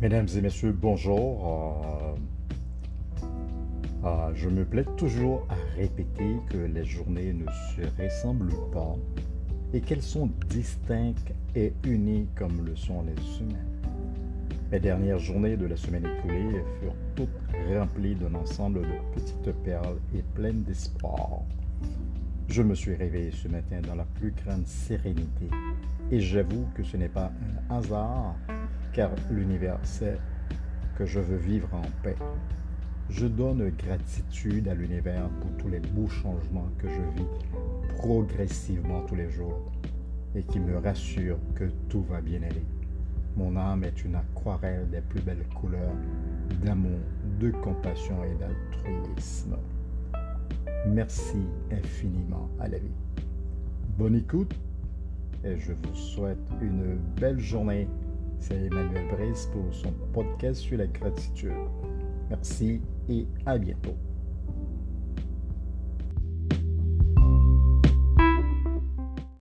Mesdames et messieurs, bonjour. Euh, euh, je me plais toujours à répéter que les journées ne se ressemblent pas et qu'elles sont distinctes et unies comme le sont les semaines. Mes dernières journées de la semaine écoulée furent toutes remplies d'un ensemble de petites perles et pleines d'espoir. Je me suis réveillé ce matin dans la plus grande sérénité et j'avoue que ce n'est pas un hasard l'univers sait que je veux vivre en paix. Je donne gratitude à l'univers pour tous les beaux changements que je vis progressivement tous les jours et qui me rassure que tout va bien aller. Mon âme est une aquarelle des plus belles couleurs d'amour, de compassion et d'altruisme. Merci infiniment à la vie. Bonne écoute et je vous souhaite une belle journée. C'est Emmanuel Brice pour son podcast sur la gratitude. Merci et à bientôt.